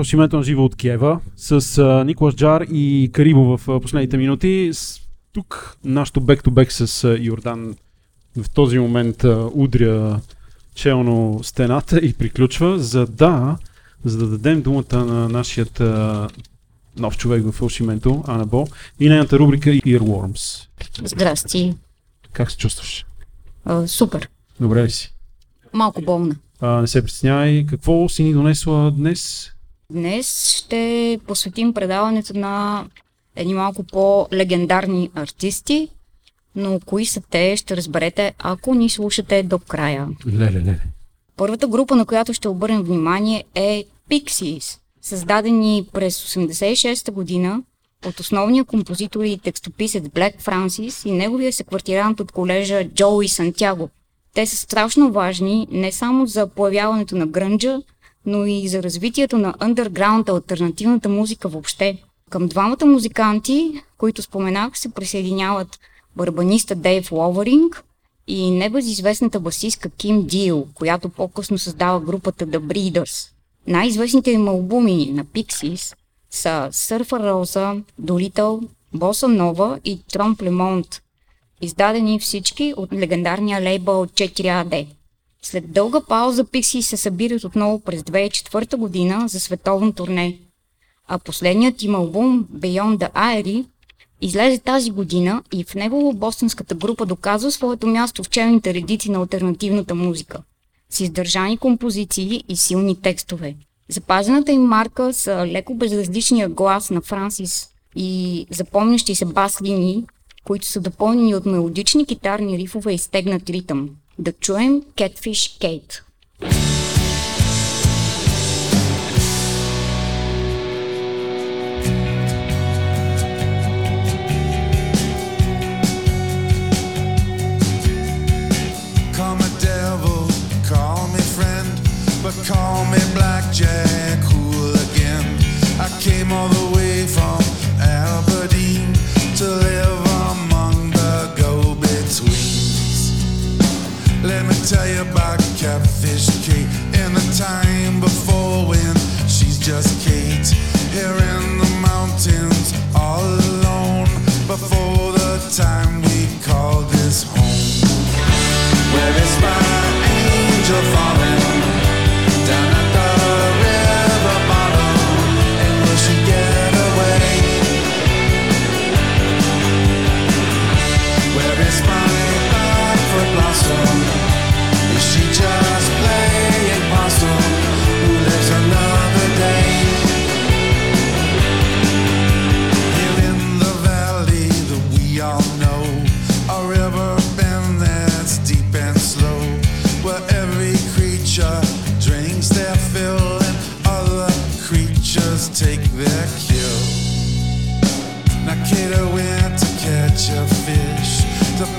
Фалшимето на живо от Киева с а, Николас Джар и Карибо в а, последните минути. С, тук нашото бек-то-бек с а, Йордан в този момент а, удря челно стената и приключва, за да, за да дадем думата на нашият а, нов човек в Фалшименто, Анабо, и нейната рубрика Earworms. Здрасти. Как се чувстваш? А, супер. Добре ли си? Малко болна. А, не се притеснявай. Какво си ни донесла днес? Днес ще посветим предаването на едни малко по-легендарни артисти, но кои са те ще разберете, ако ни слушате до края. Леле, леле. Първата група, на която ще обърнем внимание е Pixies, създадени през 86-та година от основния композитор и текстописец Блек Франсис и неговия секвартирант от колежа Джоуи Сантяго. Те са страшно важни не само за появяването на грънджа, но и за развитието на underground альтернативната музика въобще. Към двамата музиканти, които споменах, се присъединяват барабаниста Дейв Ловеринг и небезизвестната басистка Ким Дил, която по-късно създава групата The Breeders. Най-известните им албуми на Pixies са Surfer Rosa, Dolittle, Боса Нова и Тромп Лемонт, издадени всички от легендарния лейбъл 4AD. След дълга пауза Пикси се събират отново през 2004 година за световно турне, а последният им албум Beyond the Airy излезе тази година и в него бостонската група доказва своето място в челните редици на альтернативната музика, с издържани композиции и силни текстове. Запазената им марка са леко безразличния глас на Франсис и запомнящи се бас линии, които са допълнени от мелодични китарни рифове и стегнат ритъм. Да чуем Catfish Kate.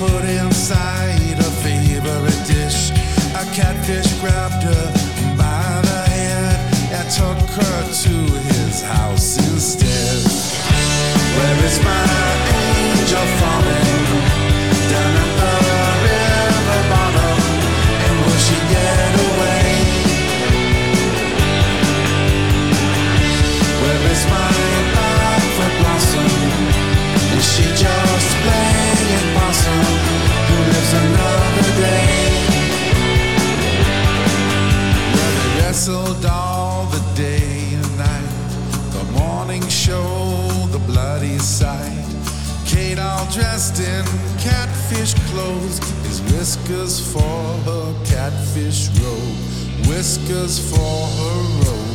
Put inside a favorite dish. A catfish grabbed whiskers for her catfish robe. Whiskers for her robe.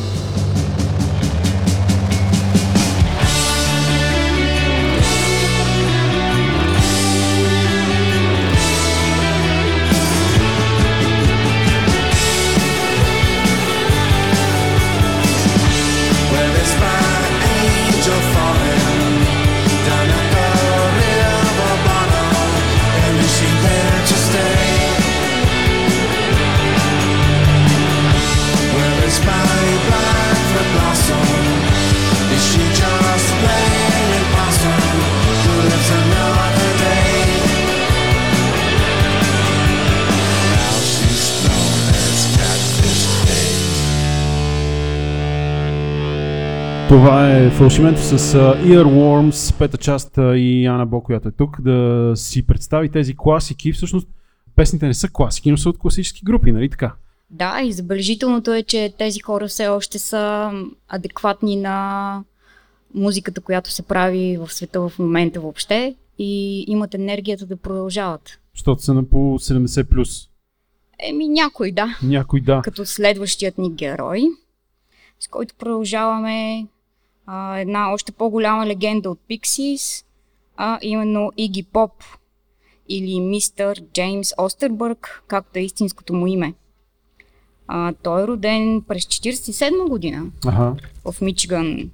Това е фалшименто с Earworms, пета част и Ана Бо, която е тук, да си представи тези класики. Всъщност песните не са класики, но са от класически групи, нали така? Да, и забележителното е, че тези хора все още са адекватни на музиката, която се прави в света в момента въобще и имат енергията да продължават. Защото са на по 70+. Плюс. Еми някой, да. Някой да. Като следващият ни герой, с който продължаваме а, една още по-голяма легенда от Pixies, а именно Иги Поп или мистер Джеймс Остербърг, както е истинското му име. А, той е роден през 1947 година Ага. в Мичиган,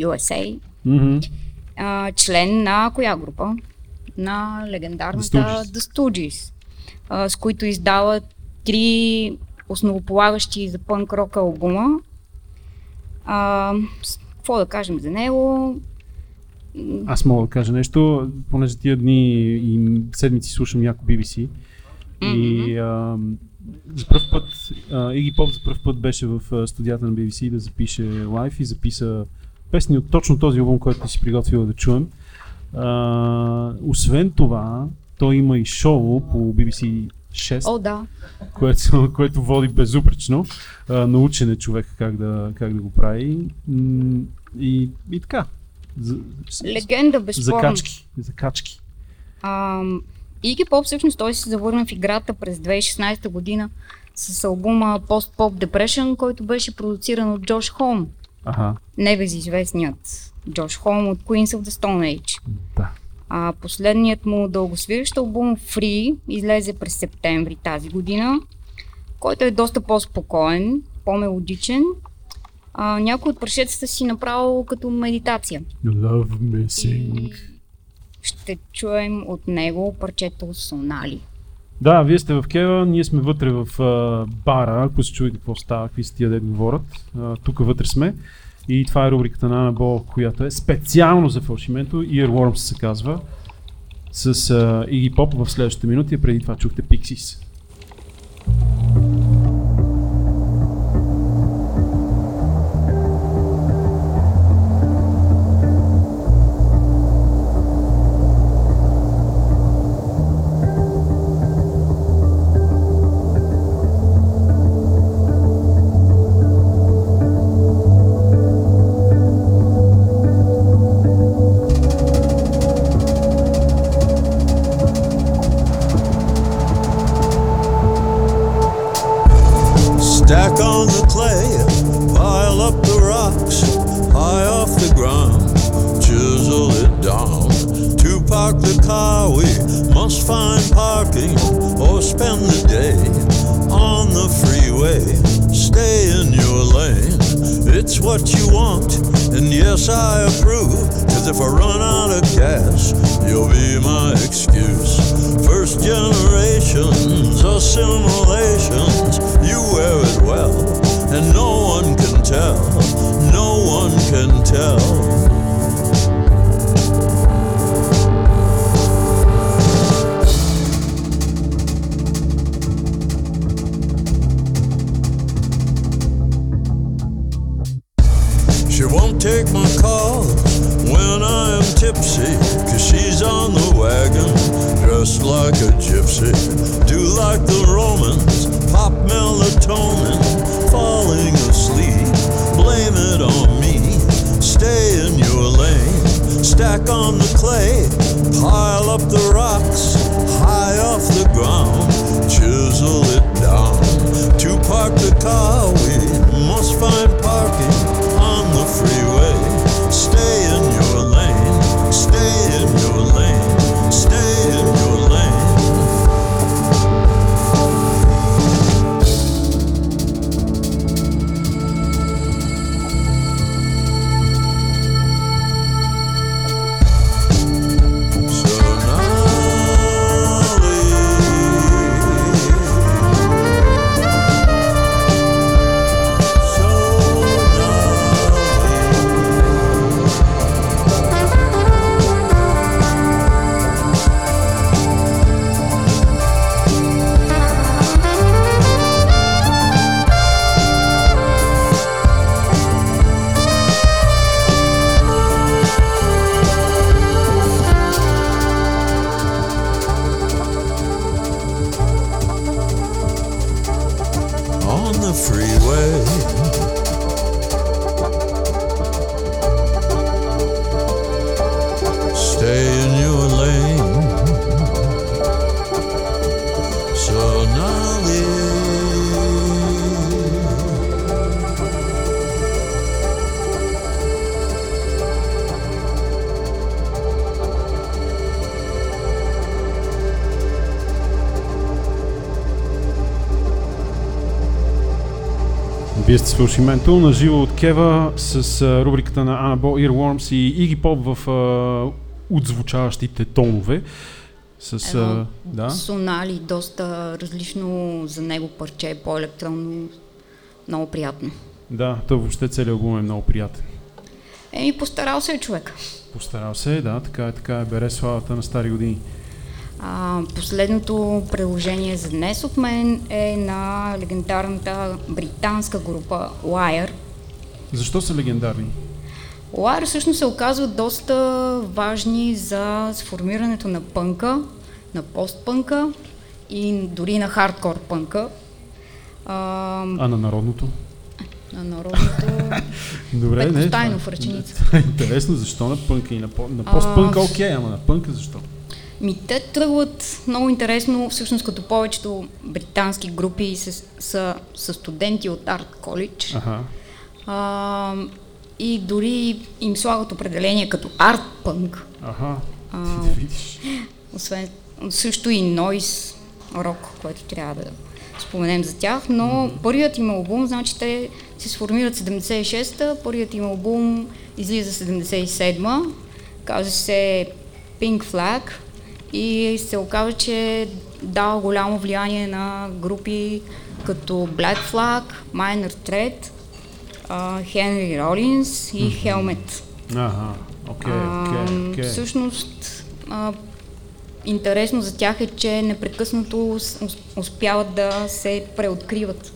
USA. Мгм. А, член на коя група? На легендарната The Stooges. The Stooges, а, с които издава три основополагащи за пънк рок албума. А, с- какво да кажем за него? Аз мога да кажа нещо, понеже тия дни и седмици слушам яко BBC. И а, за първ път, а, Иги Поп за първ път беше в студията на BBC да запише лайф и записа песни от точно този албум, който си приготвила да чуем. А, освен това, той има и шоу по BBC 6, О, да. което, което води безупречно. А, научен е човек как да, как да го прави. И, и така. За, Легенда, безспорно. закачки. Закачки. Ам, Иги Поп всъщност той се завърна в играта през 2016 година с албума Post Pop Depression, който беше продуциран от Джош Холм. Ага, Небезизвестният Джош Холм от Queens of the Stone Age. да. А последният му дългосвирещ албум Free излезе през септември тази година, който е доста по-спокоен, по-мелодичен. А, някой от прашецата си направил като медитация. Love missing. И ще чуем от него парчето Сонали. Да, вие сте в Кева, ние сме вътре в а, бара, ако се чуете какво става, какви са тия да говорят. А, тук вътре сме. И това е рубриката на Ана Бо, която е специално за фалшименто. Earworms се казва. С Iggy Pop в следващите минути, а преди това чухте Pixies. Assimilations, you wear it well, and no one can tell, no one can tell. Вие сте слушали Ментал на живо от Кева с рубриката на Анабол Earworms и Иги Поп в а, отзвучаващите тонове. С, Едно а, да. Сонали, доста различно за него парче, по-електронно, много приятно. да, то въобще целият албум е много приятен. Еми, постарал се е човек. Постарал се, да, така е, така е, бере славата на стари години. А, последното приложение за днес от мен е на легендарната британска група Wire. Защо са легендарни? Wire всъщност се оказват доста важни за сформирането на пънка, на постпънка и дори на хардкор пънка. А, А на народното? на народното... Добре, не. Стайнов, това- ръченица. това е Интересно, защо на пънка и на, на постпънка, окей, ама на пънка защо? Ми те тръгват много интересно, всъщност като повечето британски групи са, са, са студенти от Арт Колидж. Аха. А, и дори им слагат определение като арт пънк, Аха. А, освен също и нойс рок, което трябва да споменем за тях, но mm-hmm. първият им албум, значи те се сформират 76-та, първият им албум излиза 77-ма, казва се Pink Flag и се оказва, че дава голямо влияние на групи като Black Flag, Minor Threat, Хенри Ролинс и Helmet. Аха. Окей. Всъщност, а, интересно за тях е, че непрекъснато успяват да се преоткриват.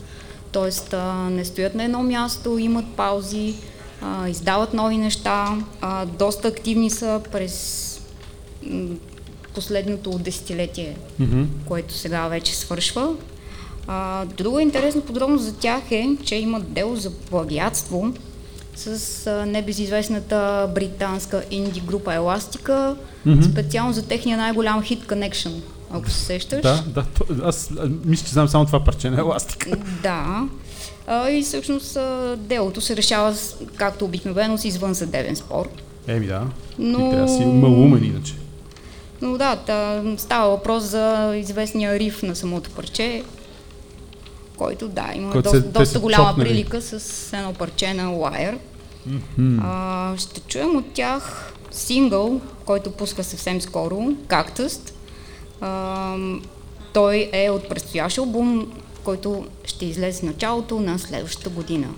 Тоест, а, не стоят на едно място, имат паузи, а, издават нови неща, доста активни са през последното десетилетие, Мгм. което сега вече свършва. А, друга интересна подробност за тях е, че имат дело за плагиатство с а, небезизвестната британска инди група Еластика, Мгм. специално за техния най-голям хит Connection, ако се сещаш. Да, да, аз мисля, че знам само това парче на еластика. Да. А, и всъщност а, делото се решава, с- както обикновено, с извънсъдебен спор. Еми да. Но- Ти трябва да си малумен иначе. Но да, та, става въпрос за известния риф на самото парче, който да, има Който доста, се- доста голяма чопнали. прилика с едно парче на Wire. А, ще чуем от тях сингъл, който пуска съвсем скоро, Cactus. А, той е от предстоящ албум, който ще излезе в началото на следващата година.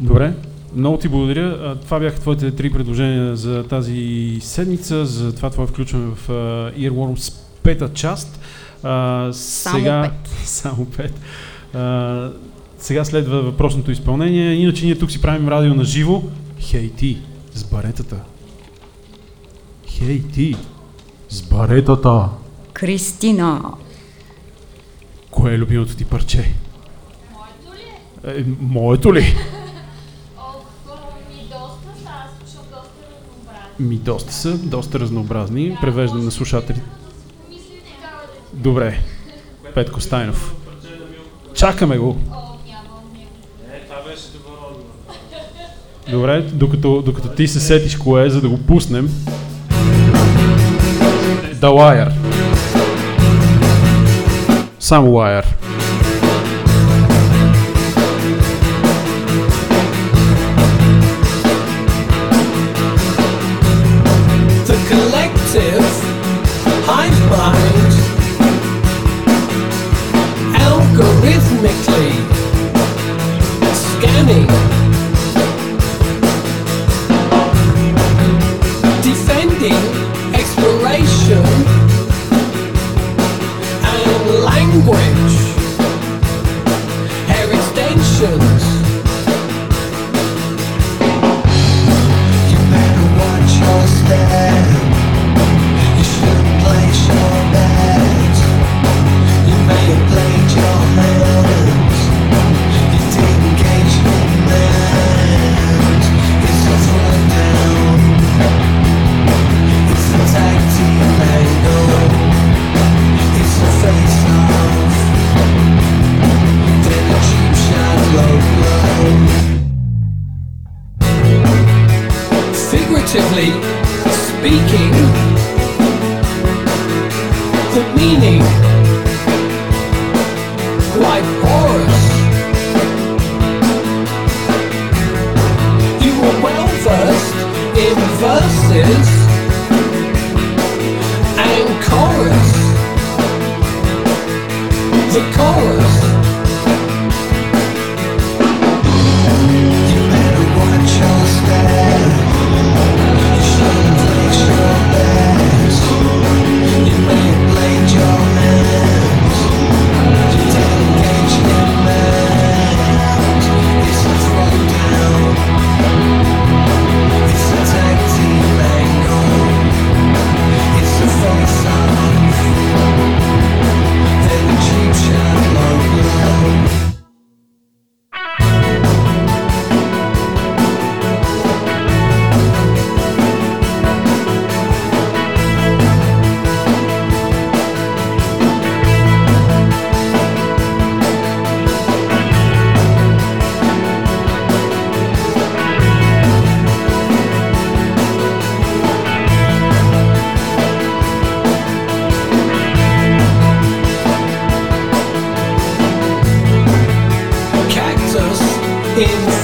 Добре. Много ти благодаря. Това бяха твоите три предложения за тази седмица. За това това включваме в Earworms пета част. А, Само сега... пет. Само пет. А, сега следва въпросното изпълнение. Иначе ние тук си правим радио на живо. Хей ти, с баретата. Хей ти, с баретата. Кристина! Кое е любимото ти парче? Моето ли? Е, моето ли? Ми доста са, доста разнообразни. Превеждам на слушатели. Добре. Петко Стайнов. Чакаме го. Добре, докато, докато ти се сетиш кое е, за да го пуснем. The Wire. Само Wire.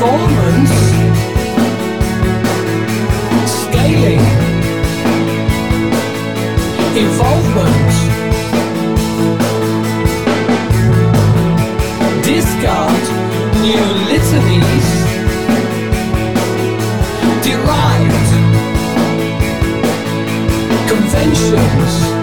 Informants. Scaling. Involvement. Discard new litanies. Derived. Conventions.